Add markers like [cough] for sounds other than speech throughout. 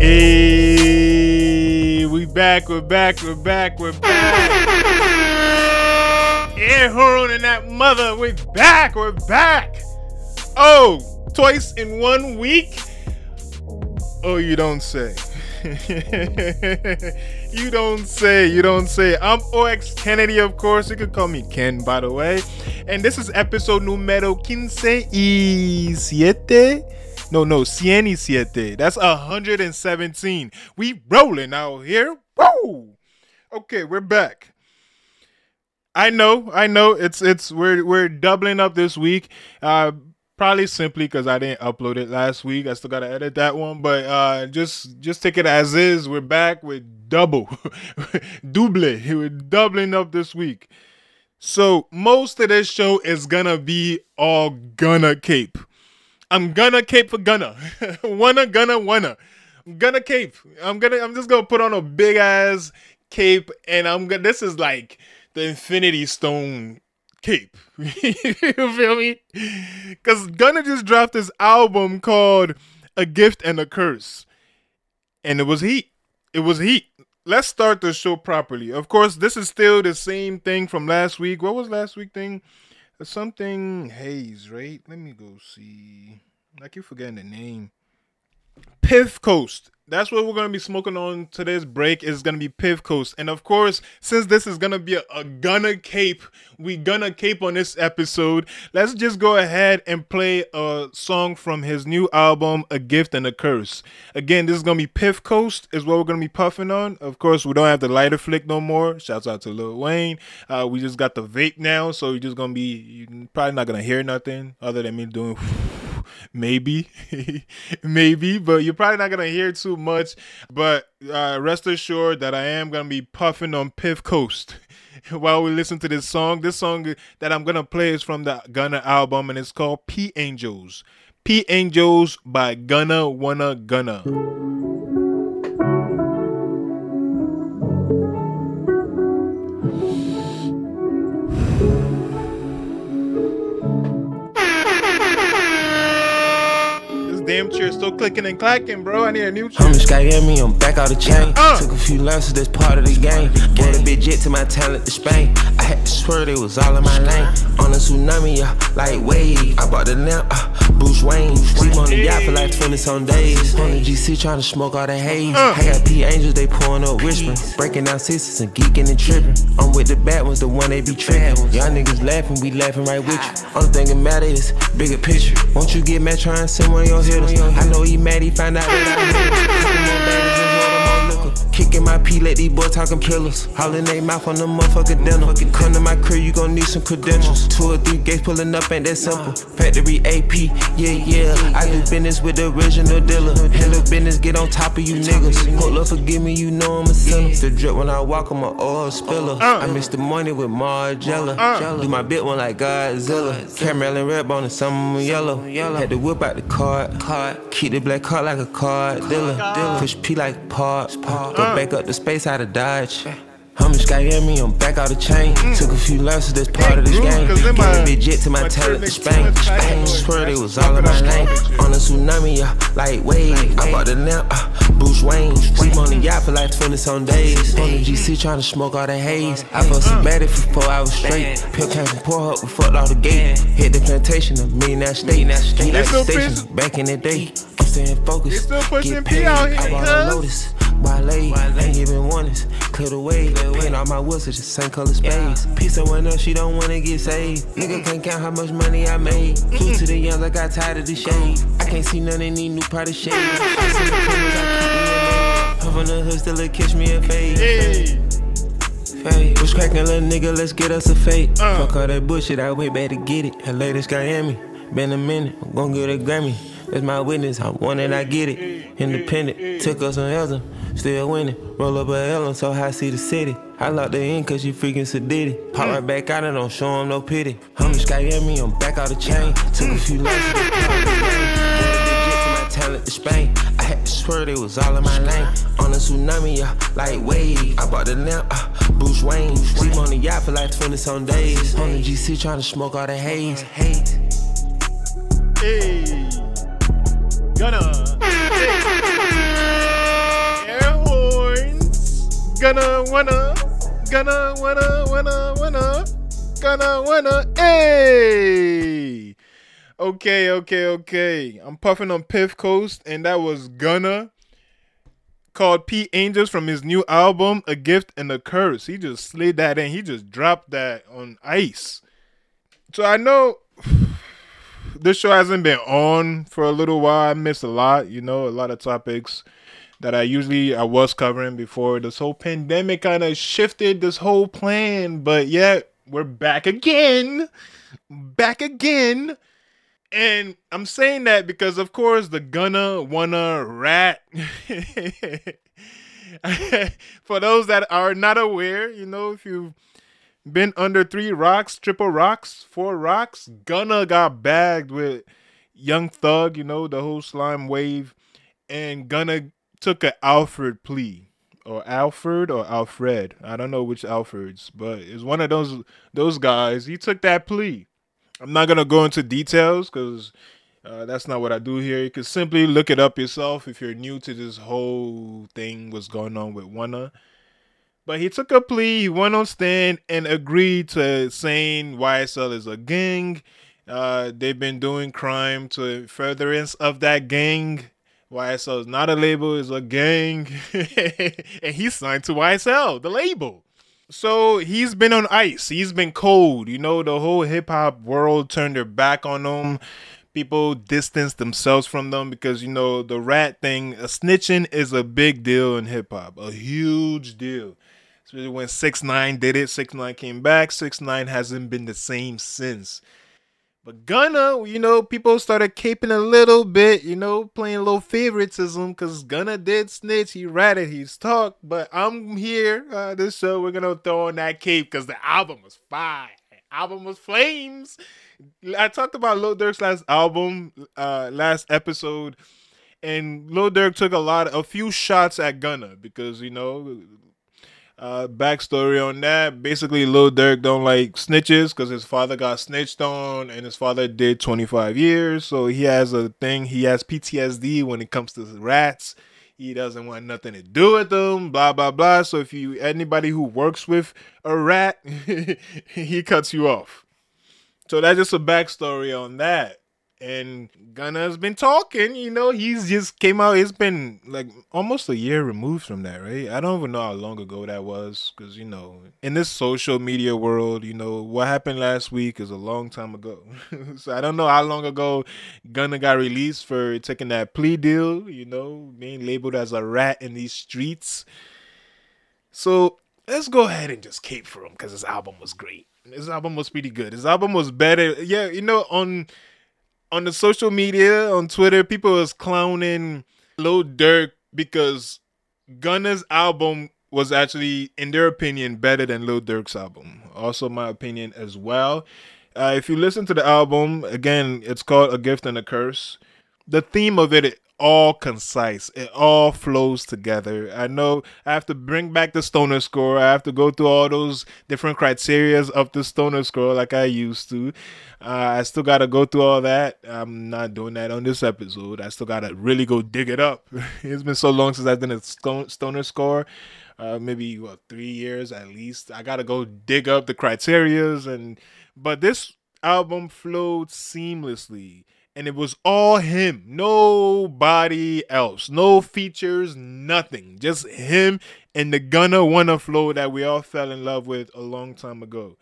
Hey, we back, we're back, we're back, we're back. Air horn and that mother, we're back, we're back. Oh, twice in one week? Oh, you don't say. [laughs] you don't say, you don't say. I'm OX Kennedy, of course. You could call me Ken, by the way. And this is episode numero quince y siete. No, no, cien y siete. That's 117. We rolling out here. Whoa! Okay, we're back. I know, I know. It's it's we're we're doubling up this week. Uh, probably simply because I didn't upload it last week. I still gotta edit that one, but uh, just just take it as is. We're back with double, [laughs] double. We're doubling up this week. So most of this show is gonna be all gonna cape. I'm gonna cape for Gunna. [laughs] wanna gonna wanna. I'm gonna cape. I'm gonna I'm just gonna put on a big ass cape and I'm gonna this is like the Infinity Stone cape. [laughs] you feel me? Cause Gunna just dropped this album called A Gift and a Curse. And it was heat. It was heat. Let's start the show properly. Of course, this is still the same thing from last week. What was last week thing? Something Haze, right? Let me go see. I keep forgetting the name. Piff Coast. That's what we're gonna be smoking on today's break. Is gonna be Piff Coast, and of course, since this is gonna be a, a Gunna cape, we gonna cape on this episode. Let's just go ahead and play a song from his new album, A Gift and a Curse. Again, this is gonna be Piff Coast, is what we're gonna be puffing on. Of course, we don't have the lighter flick no more. Shouts out to Lil Wayne. Uh, we just got the vape now, so you're just gonna be probably not gonna hear nothing other than me doing. [laughs] maybe [laughs] maybe but you're probably not gonna hear too much. But uh, rest assured that i am gonna be puffing on piff coast [laughs] while we listen to this song. This song that i'm gonna play is from the gunna album and it's called p angels. P angels by gunna wanna gunna damn chair still clicking and clacking, bro. I need a new chair. I'm Sky me, I'm back out the chain. Uh. Took a few lessons, that's part of the game. Bought a big jet to my talent to Spain. I had to swear they was all in my lane. On a tsunami, yeah, like wave. I bought the lamp, uh, Bruce Wayne. Sleep on the yacht for like 20 some days. On the GC trying to smoke all the haze. Uh. I got P Angels, they pouring up whispering. Breaking down sisters and geeking and tripping. I'm with the bad ones, the one they be tripping. Y'all niggas laughing, we laughing right with you. Only thing that matter is bigger picture. Won't you get mad trying to send one of your hitters? I know he mad, he find out that I'm Kicking my P, let these boys talking pillars. Hollin' they mouth on the motherfucker dinner. Come to my crib, you gon' need some credentials. Two or three gates pulling up, ain't that simple. Factory AP, yeah, yeah. I do business with the original dealer. Handle business, get on top of you niggas. Hold up, forgive me, you know I'm a sinner. The drip when I walk, I'm a oil spiller. I miss the money with Margiela. Do my bit one like Godzilla. Caramel and red bone and some yellow. Had to whip out the card. Keep the black card like a card dealer. Push P like parts. Go uh. back up the space out of Dodge. Just got me, I'm back out the chain. Mm. Took a few lessons, that's part of this mm. game. In my- Gave a big jet to my my talent to Spain. to my title Spain, was swear they was all in my lane. On a tsunami, yeah, like wave. I bought the lamp, uh, Bruce Wayne. Sleep on the yacht for like 20 some days. On the GC trying to smoke all the haze. I felt sympathetic mm. for four hours straight. Pill came from poor up, we fucked all the gate. Hit the plantation of me that state. He like still the station pushing- back in the day. I'm staying focused. Still pushing Get P paid. out here, I bought cuz. a Lotus. Ain't giving warnings. Clear the way. Paint all my wheels to the same color space. Piece someone else, she don't wanna get saved. Nigga can't count how much money I made. Flew to the youngs, I got tired of the shade. I can't see none in these new Prada shades. I see the cameras, I keep me Puff on the hood, still a catch me a fade. Hey, Fade. What's cracking, little nigga? Let's get us a fade. Uh. Fuck all that bullshit, I wait back to get it. Her latest Miami. Been a minute, I'm gon' get a Grammy. That's my witness, I want it, I get it. Independent, took us on Elton, still winning. Roll up a Ellen, so high, see the city. I locked her in cause she freaking sedity. Pop right back out and don't show him no pity. I'm just Miami, I'm back out the chain. Took a few lessons. talent to Spain. I had to swear they was all in my lane. On a tsunami, yeah, like wave. I bought the lamp, uh, Bruce Wayne. Sleep on the yacht for like 20 some days. On the GC trying to smoke all the haze. Hate. Hey, gonna air Gonna wanna, gonna wanna, wanna, wanna, gonna wanna. Hey. Okay, okay, okay. I'm puffing on Piff Coast, and that was Gunna called P Angels from his new album, A Gift and a Curse. He just slid that in. He just dropped that on ice. So I know [sighs] this show hasn't been on for a little while. I missed a lot, you know, a lot of topics that I usually I was covering before this whole pandemic kind of shifted this whole plan. But yet we're back again, back again. And I'm saying that because, of course, the Gunna wanna rat. [laughs] For those that are not aware, you know, if you've been under three rocks, triple rocks, four rocks, Gunna got bagged with Young Thug, you know, the whole slime wave, and Gunna took an Alfred plea. Or Alfred or Alfred. I don't know which Alfreds, but it's one of those those guys. He took that plea. I'm not gonna go into details because uh, that's not what I do here. You can simply look it up yourself if you're new to this whole thing. What's going on with Wanna? But he took a plea. He went on stand and agreed to saying YSL is a gang. Uh, they've been doing crime to furtherance of that gang. YSL is not a label; it's a gang, [laughs] and he signed to YSL, the label. So he's been on ice. He's been cold. You know, the whole hip hop world turned their back on him. People distanced themselves from them because you know the rat thing. A snitching is a big deal in hip hop, a huge deal. Especially when Six Nine did it. Six Nine came back. Six Nine hasn't been the same since. But Gunna, you know, people started caping a little bit, you know, playing a little favoritism because Gunna did snitch. He ratted, he's talked. But I'm here, uh, this show, we're to throw on that cape because the album was fire. Album was flames. I talked about Lil Durk's last album, uh, last episode, and Lil Durk took a lot, a few shots at Gunna because, you know, uh, backstory on that. Basically, Lil Durk don't like snitches because his father got snitched on, and his father did 25 years. So he has a thing. He has PTSD when it comes to rats. He doesn't want nothing to do with them. Blah blah blah. So if you anybody who works with a rat, [laughs] he cuts you off. So that's just a backstory on that and Gunna's been talking. You know, he's just came out. It's been like almost a year removed from that, right? I don't even know how long ago that was, because you know, in this social media world, you know, what happened last week is a long time ago. [laughs] so I don't know how long ago Gunna got released for taking that plea deal. You know, being labeled as a rat in these streets. So let's go ahead and just cape for him because his album was great. His album was pretty good. His album was better. Yeah, you know, on on the social media on Twitter, people was clowning Lil Durk because Gunna's album was actually, in their opinion, better than Lil Durk's album. Also, my opinion as well. Uh, if you listen to the album, again, it's called A Gift and a Curse. The theme of it all concise. It all flows together. I know I have to bring back the stoner score. I have to go through all those different criterias of the stoner score like I used to. Uh, I still got to go through all that. I'm not doing that on this episode. I still got to really go dig it up. [laughs] it's been so long since I've done a stoner score. Uh, maybe what three years at least. I gotta go dig up the criterias and but this album flowed seamlessly and it was all him, nobody else, no features, nothing, just him and the Gunna Wanna flow that we all fell in love with a long time ago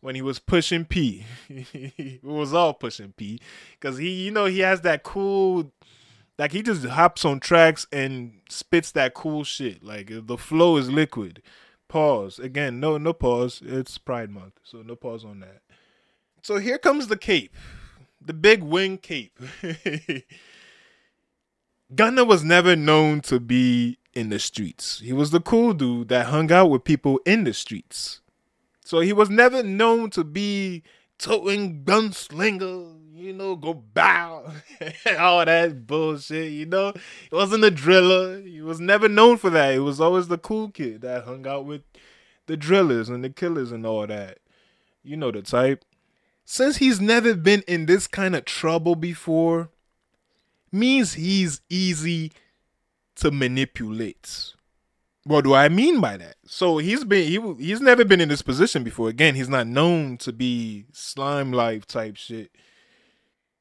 when he was pushing P. [laughs] it was all pushing P because he, you know, he has that cool, like he just hops on tracks and spits that cool shit. Like the flow is liquid. Pause again. No, no pause. It's Pride Month, so no pause on that. So here comes the cape the big wing cape. [laughs] Gunna was never known to be in the streets. He was the cool dude that hung out with people in the streets. So he was never known to be toting gunslinger, you know, go bow. [laughs] all that bullshit. You know, he wasn't a driller. He was never known for that. He was always the cool kid that hung out with the drillers and the killers and all that. You know the type. Since he's never been in this kind of trouble before, means he's easy to manipulate. What do I mean by that? So he's been he he's never been in this position before. Again, he's not known to be slime life type shit.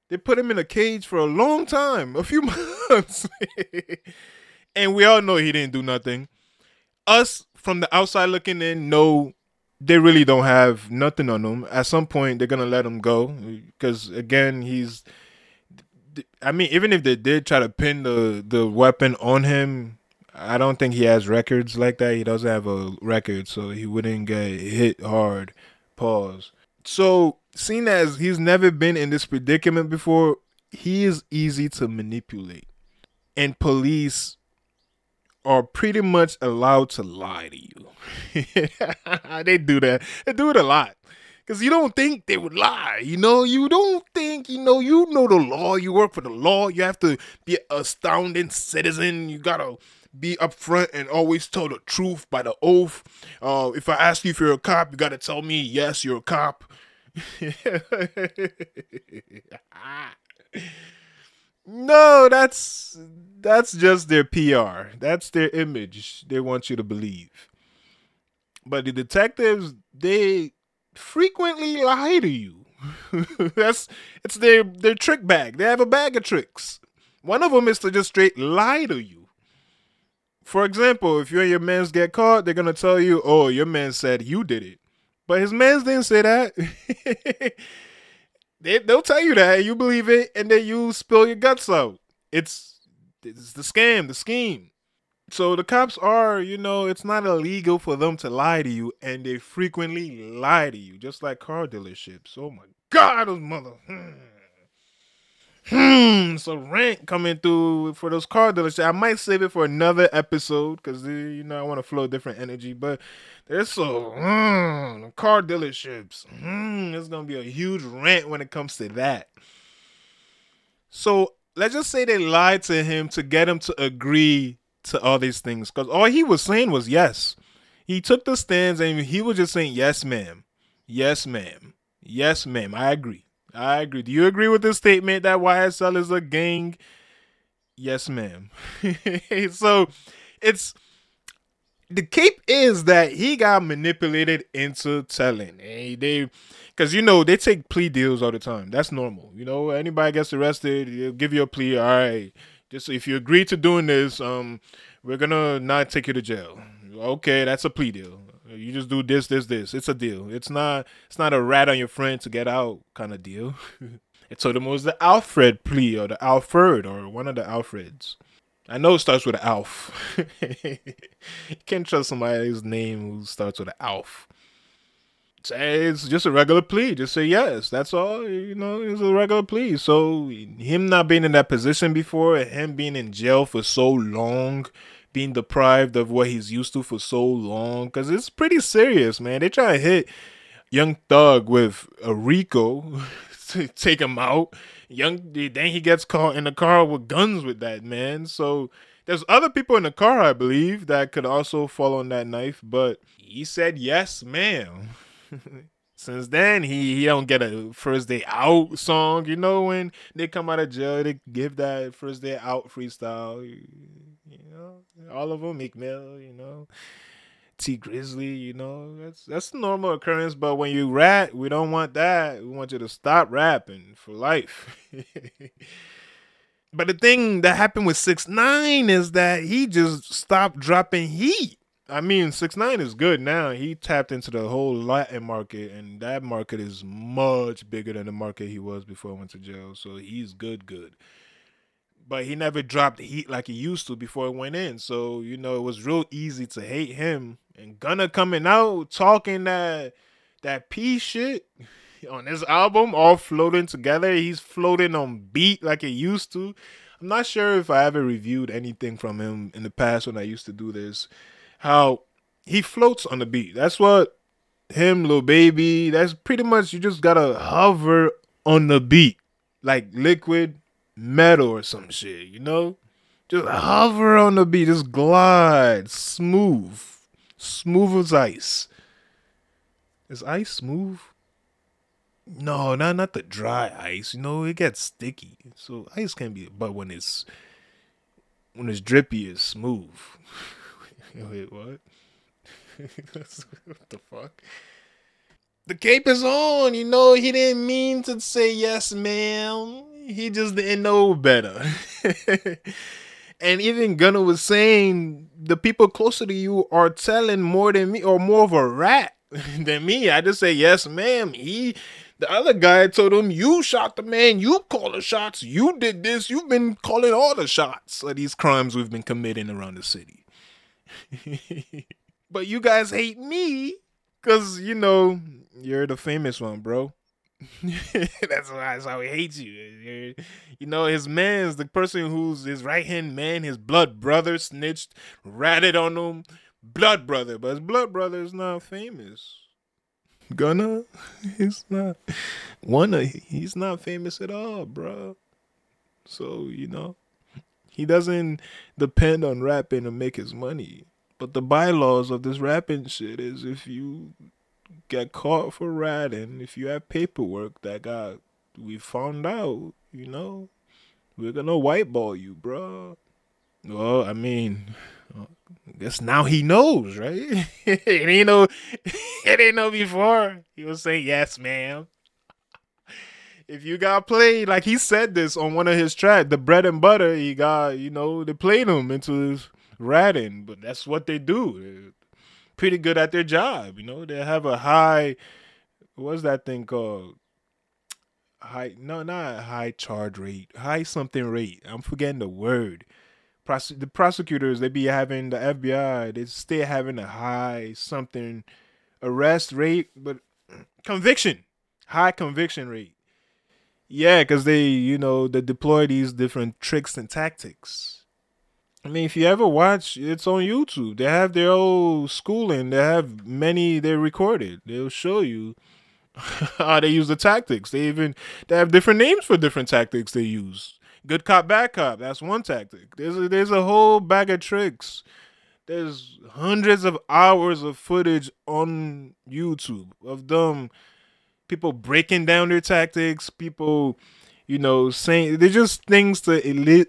They put him in a cage for a long time, a few [laughs] months. and we all know he didn't do nothing. Us from the outside looking in know they really don't have nothing on him. At some point, they're gonna let him go because again, he's. I mean, even if they did try to pin the the weapon on him, I don't think he has records like that. He doesn't have a record, so he wouldn't get hit hard. Pause. So, seeing as he's never been in this predicament before, he is easy to manipulate, and police are pretty much allowed to lie to you. [laughs] they do that. They do it a lot. Cause you don't think they would lie, you know. You don't think, you know, you know the law. You work for the law. You have to be an astounding citizen. You gotta be upfront and always tell the truth by the oath. Uh, if I ask you if you're a cop, you gotta tell me yes, you're a cop. [laughs] no, that's that's just their PR. That's their image. They want you to believe. But the detectives, they frequently lie to you. [laughs] that's it's their their trick bag. They have a bag of tricks. One of them is to just straight lie to you. For example, if you and your mans get caught, they're gonna tell you, "Oh, your man said you did it," but his mans didn't say that. [laughs] they, they'll tell you that, you believe it, and then you spill your guts out. It's it's the scam, the scheme. So the cops are, you know, it's not illegal for them to lie to you, and they frequently lie to you, just like car dealerships. Oh my God, those mother. Hmm. Hmm. Hmm, so rant coming through for those car dealerships. I might save it for another episode because you know I want to flow different energy. But there's so mm, car dealerships. Mm, it's gonna be a huge rant when it comes to that. So let's just say they lied to him to get him to agree to all these things because all he was saying was yes. He took the stands and he was just saying yes, ma'am, yes, ma'am, yes, ma'am. I agree. I agree. Do you agree with this statement that YSL is a gang? Yes, ma'am. [laughs] so it's the cape is that he got manipulated into telling. Hey, they because you know they take plea deals all the time. That's normal. You know, anybody gets arrested, they'll give you a plea. All right, just if you agree to doing this, um, we're gonna not take you to jail. Okay, that's a plea deal. You just do this, this, this. It's a deal. It's not. It's not a rat on your friend to get out kind of deal. [laughs] and so the was the Alfred plea or the Alfred or one of the Alfreds. I know it starts with an Alf. [laughs] you can't trust somebody's name who starts with an Alf. Say it's just a regular plea. Just say yes. That's all. You know, it's a regular plea. So him not being in that position before, him being in jail for so long, being deprived of what he's used to for so long because it's pretty serious, man. They try to hit Young Thug with a RICO [laughs] to take him out. Young then he gets caught in the car with guns with that man. So there's other people in the car, I believe, that could also fall on that knife, but he said yes, ma'am. [laughs] Since then, he he don't get a first day out song. You know when they come out of jail, they give that first day out freestyle. All of them, Meek Mill, you know, Tee Grizzley, you know, that's that's a normal occurrence. But when you rap, we don't want that. We want you to stop rapping for life. [laughs] but the thing that happened with Six Nine is that he just stopped dropping heat. I mean, Six Nine is good now. He tapped into the whole Latin market, and that market is much bigger than the market he was before he went to jail. So he's good, good but he never dropped heat like he used to before it went in. So you know it was real easy to hate him. And Gunna coming out talking that that P shit [laughs] on his album, all floating together. He's floating on beat like he used to. I'm not sure if I ever reviewed anything from him in the past when I used to do this. How he floats on the beat. That's what him, little Baby. That's pretty much you just gotta hover on the beat like liquid metal or some shit, you know? Just hover on the beat, just glide, smooth, smooth as ice. Is ice smooth? No, not not the dry ice. You know, it gets sticky. So ice can be, but when it's when it's drippy, it's smooth. [laughs] Wait, what? [laughs] what the fuck? The cape is on. You know, he didn't mean to say yes, ma'am. He just didn't know better. [laughs] and even Gunna was saying the people closer to you are telling more than me, or more of a rat [laughs] than me. I just say yes, ma'am. He, the other guy told him, "You shot the man. You call the shots. You did this. You've been calling all the shots of these crimes we've been committing around the city." [laughs] but you guys hate me because you know you're the famous one, bro. [laughs] that's why that's how he hates you. You know, his man's the person who's his right hand man, his blood brother snitched, ratted on him, blood brother, but his blood brother is not famous. Gunna, [laughs] he's not one. He's not famous at all, bro. So you know, he doesn't depend on rapping to make his money. But the bylaws of this rapping shit is if you get caught for ratting, if you have paperwork that got we found out, you know, we're gonna whiteball you, bro. Well, I mean, I guess now he knows, right? [laughs] he didn't know. he [laughs] didn't know before. He was saying yes, ma'am. [laughs] If you got played, like he said this on one of his tracks, the bread and butter, he got, you know, they played him into his ratting, but that's what they do. Pretty good at their job, you know. They have a high what's that thing called? High no, not high charge rate, high something rate. I'm forgetting the word. Prose- the prosecutors they be having the FBI, they stay having a high something arrest rate, but [clears throat] conviction, high conviction rate. Yeah, because they, you know, they deploy these different tricks and tactics I mean, if you ever watch, it's on YouTube. They have their old schooling. They have many they recorded. They'll show you [laughs] how they use the tactics. They even they have different names for different tactics they use. Good cop, bad cop. That's one tactic. There's a, there's a whole bag of tricks. There's hundreds of hours of footage on YouTube of them people breaking down their tactics. People, you know, saying they're just things to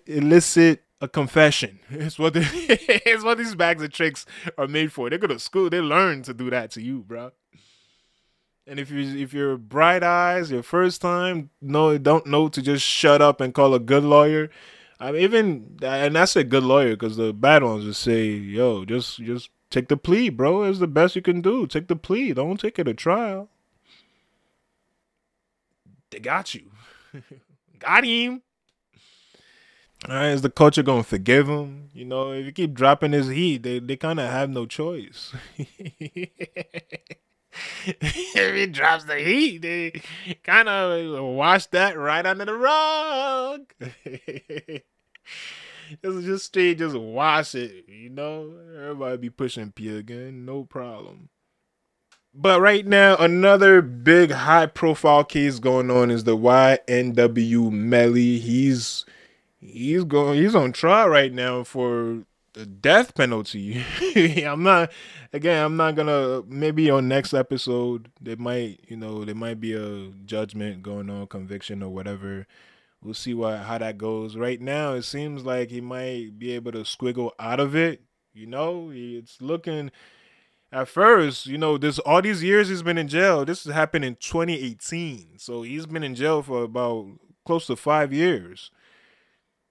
elicit a confession. [laughs] It's what they, [laughs] it's what these bags of tricks are made for. They go to school. They learn to do that to you, bro. And if you if you're bright eyes, your first time, no, don't know to just shut up and call a good lawyer. I mean, even and that's a good lawyer because the bad ones just say, "Yo, just just take the plea, bro. It's the best you can do. Take the plea. Don't take it to trial." They got you. [laughs] got him. All right, is the culture gonna forgive him? You know, if you keep dropping his heat, they they kind of have no choice. [laughs] if he drops the heat, they kind of wash that right under the rug. [laughs] just just just wash it. You know, everybody be pushing P again, no problem. But right now, another big high profile case going on is the YNW Melly. He's he's going he's on trial right now for the death penalty. [laughs] I'm not again, I'm not gonna maybe on next episode there might, you know, there might be a judgment going on, conviction or whatever. We'll see what how that goes. Right now it seems like he might be able to squiggle out of it. You know, it's looking at first, you know, this all these years he's been in jail. This happened in 2018. So he's been in jail for about close to five years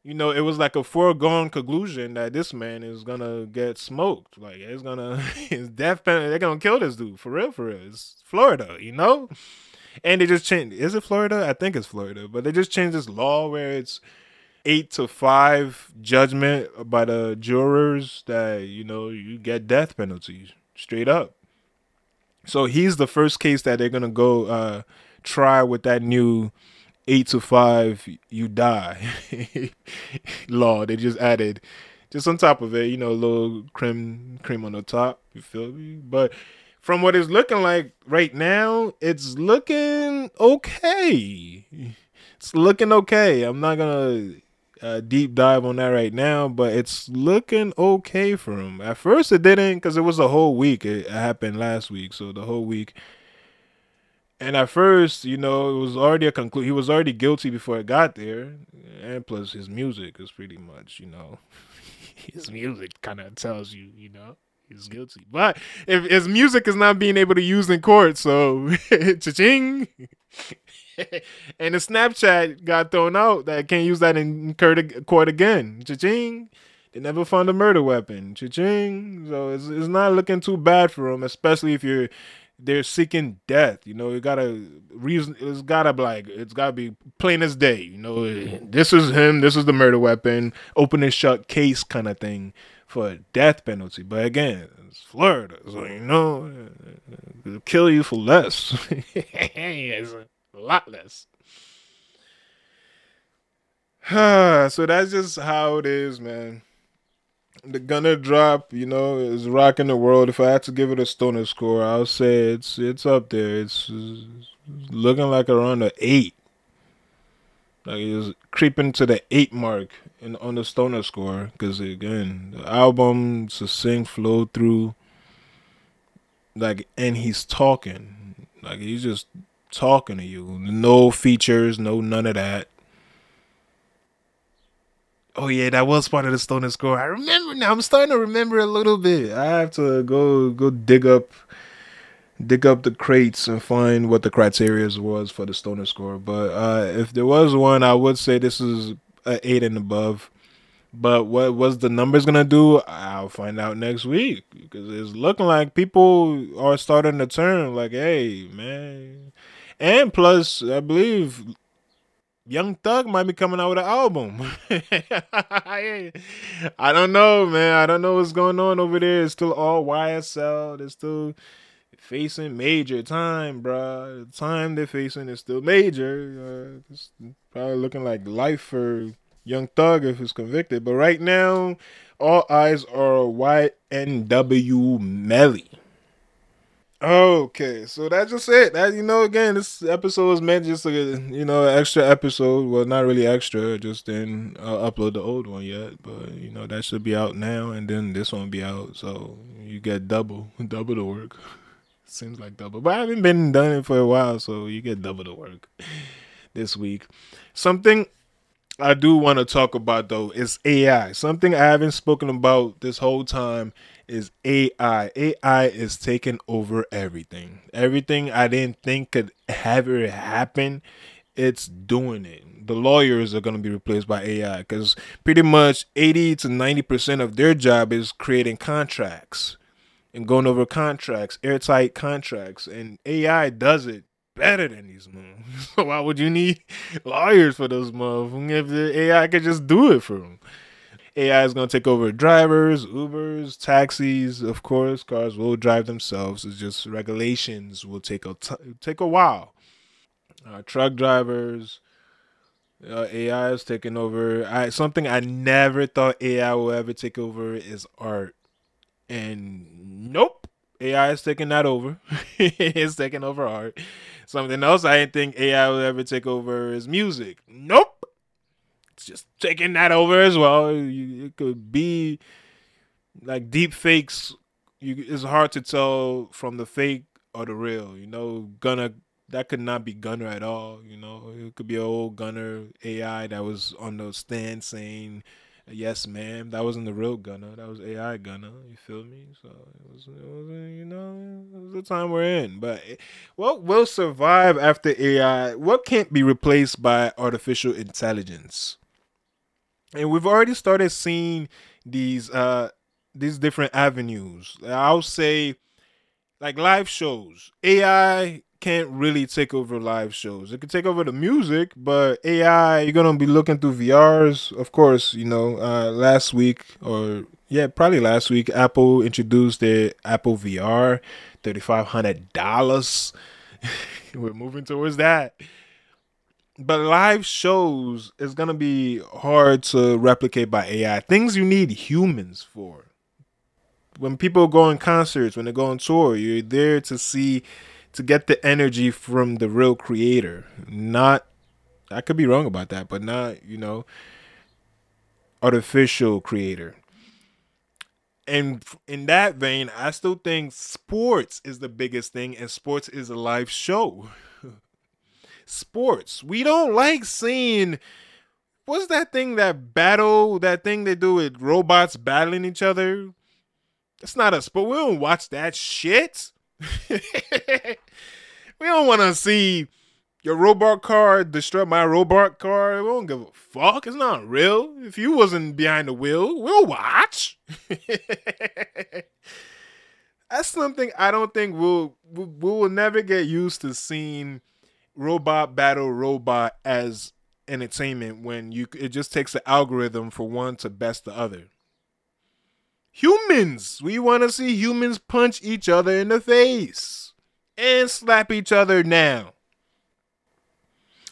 you know, it was like a foregone conclusion that this man is gonna get smoked. Like it's gonna [laughs] his death penalty. They're gonna kill this dude for real, for real. It's Florida, you know. And they just changed. Is it Florida? I think it's Florida, but they just changed this law where it's eight to five judgment by the jurors that you know you get death penalties straight up. So he's the first case that they're gonna go uh, try with that new eight to five, you die [laughs] law. They just added just on top of it, you know, a little cream cream on the top. You feel me? But from what it's looking like right now, it's looking okay. it's looking okay. I'm not gonna uh, deep dive on that right now, but it's looking okay for him. At first, it didn't because it was a whole week. It happened last week, so the whole week. And at first, you know, it was already a conclude. He was already guilty before it got there, and plus his music is pretty much, you know, [laughs] his music kind of tells you, you know, he's guilty. But if his music is not being able to use in court, so [laughs] cha-ching. [laughs] and the Snapchat got thrown out that can't use that in court again. Cha-ching. They never found a murder weapon. Cha-ching. So it's, it's not looking too bad for him, especially if you're they're seeking death. You know, you gotta reason. It's gotta be like it's gotta be plain as day. You know, this is him. This is the murder weapon. Open and shut case kind of thing for a death penalty. But again, it's Florida, so you know, it'll kill you for less. [laughs] it's a lot less. [sighs] so that's just how it is, man the Gunna drop, you know, is rocking the world. If I had to give it a stoner score, I'll say it's it's up there. It's, it's looking like around the eight. Like it's creeping to the eight mark in on the stoner score. Because again, the album succinct flow through. Like and he's talking, like he's just talking to you. No features, no none of that. Oh yeah, that was part of the stoner score. I remember now. I'm starting to remember a little bit. I have to go go dig up dig up the crates and find what the criteria was for the stoner score. But uh, if there was one, I would say this is an eight and above. But what was the numbers gonna do? I'll find out next week because it's looking like people are starting to turn. Like, hey, man, and plus, I believe Young Thug might be coming out with an album. [laughs] I don't know, man. I don't know what's going on over there. It's still all YSL. They're still facing major time, bro. The time they're facing is still major. Uh, it's probably looking like life for Young Thug if he's convicted. But right now, all eyes are YNW Melly. Okay, so that's just it. That you know, again, this episode was meant just a you know extra episode. Well, not really extra, just didn't uh, upload the old one yet. But you know that should be out now, and then this one be out, so you get double, [laughs] double the work. [laughs] Seems like double, but I haven't been done it for a while, so you get double the work [laughs] this week. Something I do want to talk about though is AI. Something I haven't spoken about this whole time is AI. AI is taking over everything. Everything I didn't think could ever happen, it's doing it. The lawyers are going to be replaced by AI because pretty much 80 to 90% of their job is creating contracts and going over contracts, airtight contracts. And AI does it better than these moves. [laughs] So why would you need [laughs] lawyers for those moves if the AI could just do it for them? AI is going to take over drivers, Ubers, taxis. Of course, cars will drive themselves. It's just regulations will take a t- take a while. Uh, truck drivers, uh, AI is taking over. I something I never thought AI will ever take over is art, and nope, AI is taking that over. [laughs] it's taking over art. Something else I didn't think AI will ever take over is music. Nope just taking that over as well. it could be like deep fakes. You, it's hard to tell from the fake or the real. You know, Gunna that could not be Gunna at all. You know, it could be an old Gunna AI that was on the stand saying, "Yes, ma'am." That wasn't the real Gunna. That was AI Gunna. You feel me? So it was, it was you know, it was the time we're in. But eh, what will survive after AI? What can't be replaced by artificial intelligence? And we've already started seeing these uh these different avenues. I'll say like live shows. Ai can't really take over live shows. It can take over the music but ai you're gonna be looking through vrs of course you know uh last week or yeah probably last week apple introduced their apple vr $3500 [laughs] we're moving towards that but live shows is gonna be hard to replicate by AI. Things you need humans for. When people go on concerts, when they go on tour, you're there to see, to get the energy from the real creator, not I could be wrong about that, but not, you know, artificial creator. And in that vein, I still think sports is the biggest thing, and sports is a live show. Sports. We don't like seeing what's that thing that battle that thing they do with robots battling each other. It's not a sport. We don't watch that shit. [laughs] we don't want to see your robot car destroy my robot car. We don't give a fuck. It's not real. If you wasn't behind the wheel, we'll watch. [laughs] That's something I don't think we'll we we will never get used to seeing robot battle robot as entertainment when you it just takes an algorithm for one to best the other. Humans, we want to see humans punch each other in the face and slap each other now.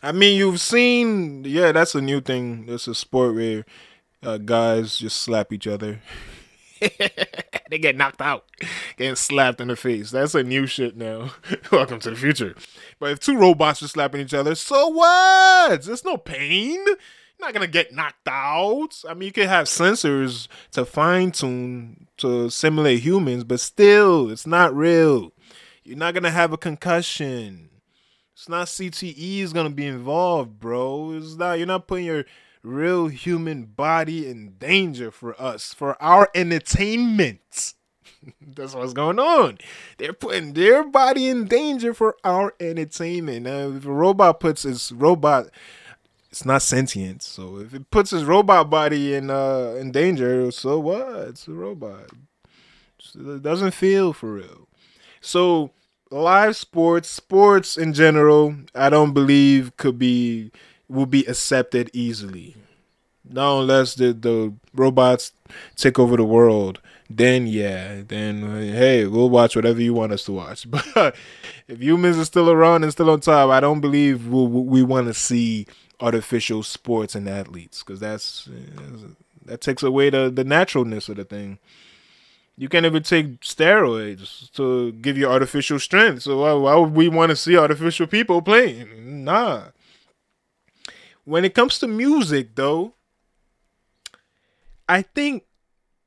I mean, you've seen, yeah, that's a new thing. That's a sport where uh, guys just slap each other. [laughs] [laughs] they get knocked out, getting slapped in the face. That's a new shit now. [laughs] Welcome to the future. But if two robots are slapping each other, so what? There's no pain. You're not gonna get knocked out. I mean, you can have sensors to fine tune to simulate humans, but still, it's not real. You're not gonna have a concussion. It's not CTE is gonna be involved, bro. It's not. You're not putting your real human body in danger for us, for our entertainment. [laughs] That's what's going on. They're putting their body in danger for our entertainment. Now, if a robot puts its robot, it's not sentient. So if it puts his robot body in uh in danger, so what? It's a robot. It doesn't feel for real. So live sports, sports in general, I don't believe could be will be accepted easily. Not unless the the robots take over the world. Then yeah, then hey, we'll watch whatever you want us to watch. [laughs] But if humans are still around and still on top, I don't believe we'll, we want to see artificial sports and athletes because that's that takes away the the naturalness of the thing. You can't even take steroids to give you artificial strength. So why, why would we want to see artificial people playing? Nah. When it comes to music, though, I think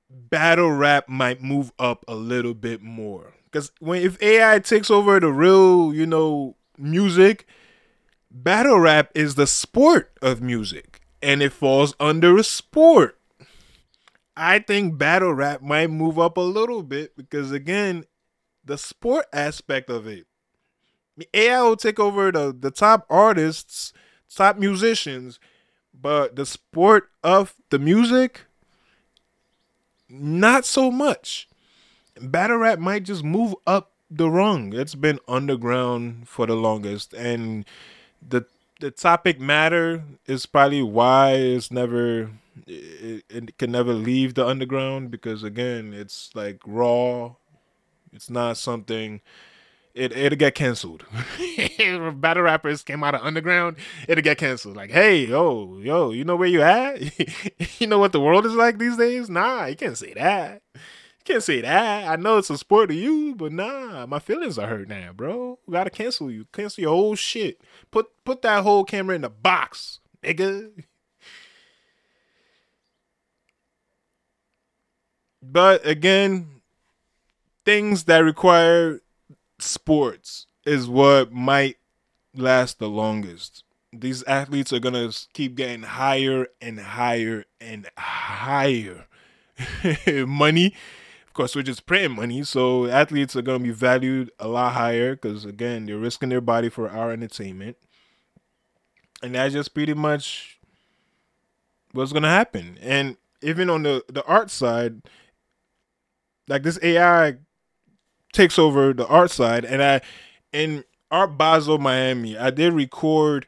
battle rap might move up a little bit more. Because when if AI takes over the real, you know, music, battle rap is the sport of music, and it falls under a sport. I think battle rap might move up a little bit because again, the sport aspect of it. AI will take over the, the top artists, top musicians, but the sport of the music, not so much. Battle rap might just move up the rung. It's been underground for the longest, and the the topic matter is probably why it's never it, it can never leave the underground because again it's like raw it's not something it it'll get canceled. [laughs] Battle rappers came out of underground it'll get canceled. Like hey yo yo you know where you at? [laughs] You know what the world is like these days? Nah you can't say that. You can't say that. I know it's a sport to you but nah my feelings are hurt now bro. We gotta cancel you cancel your whole shit. Put put that whole camera in the box nigga. But again, things that require sports is what might last the longest. These athletes are gonna keep getting higher and higher and higher [laughs] money. Of course, we're just printing money, so athletes are gonna be valued a lot higher because again, they're risking their body for our entertainment, and that's just pretty much what's gonna happen. And even on the the art side, like this AI takes over the art side, and I in Art Basel Miami, I did record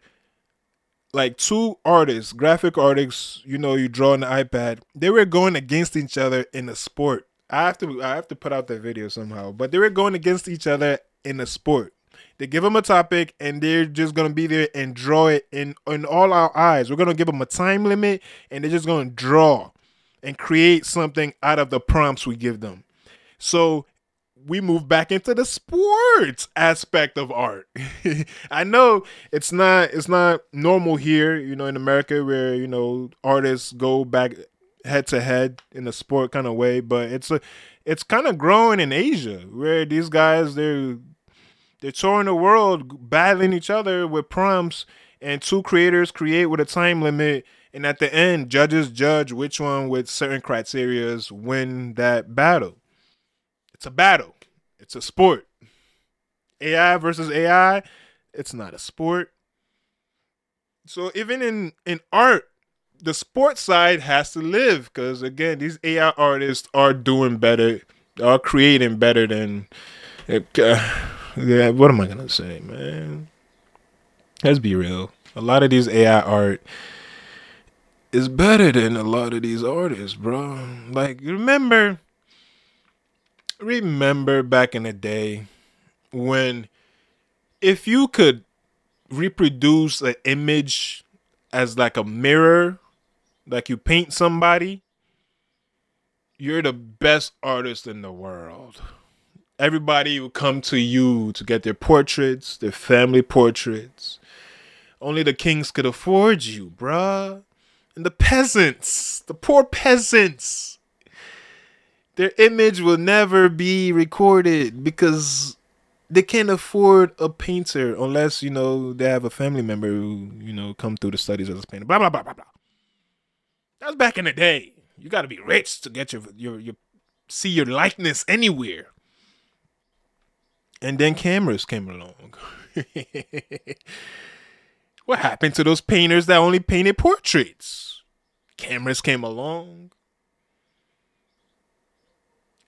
like two artists, graphic artists. You know, you draw on the iPad. They were going against each other in a sport. I have to I have to put out that video somehow, but they were going against each other in a sport. They give them a topic and they're just gonna be there and draw it in in all our eyes. We're gonna give them a time limit and they're just gonna draw and create something out of the prompts we give them. So we move back into the sports aspect of art. [laughs] I know it's not it's not normal here, you know, in America where, you know, artists go back head to head in a sport kind of way, but it's a it's kind of growing in Asia where these guys they're they're touring the world battling each other with prompts and two creators create with a time limit and at the end judges judge which one with certain criterias win that battle it's a battle. It's a sport. Ai versus ai it's not a sport. So even in in art the sports side has to live because again these ai artists are doing better are creating better than uh, yeah what am i gonna say man? Let's be real. A lot of these ai art is better than a lot of these artists bro. Like remember remember back in the day when if you could reproduce an image as like a mirror like you paint somebody you're the best artist in the world. Everybody will come to you to get their portraits their family portraits. Only the kings could afford you bruh. And the peasants the poor peasants their image will never be recorded because they can't afford a painter unless you know they have a family member who you know come through the studies as a painter. Blah blah blah blah blah. That's back in the day. You got to be rich to get your your your see your likeness anywhere. And then cameras came along. [laughs] what happened to those painters that only painted portraits? Cameras came along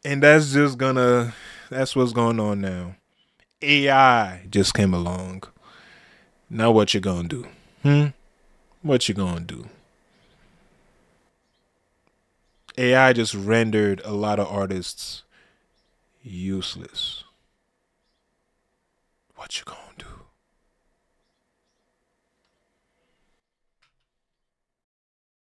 and that's just gonna that's what's going on now. AI just came along. Now what you gonna do? Hmm? What you gonna do? AI just rendered a lot of artists useless. What you gonna do?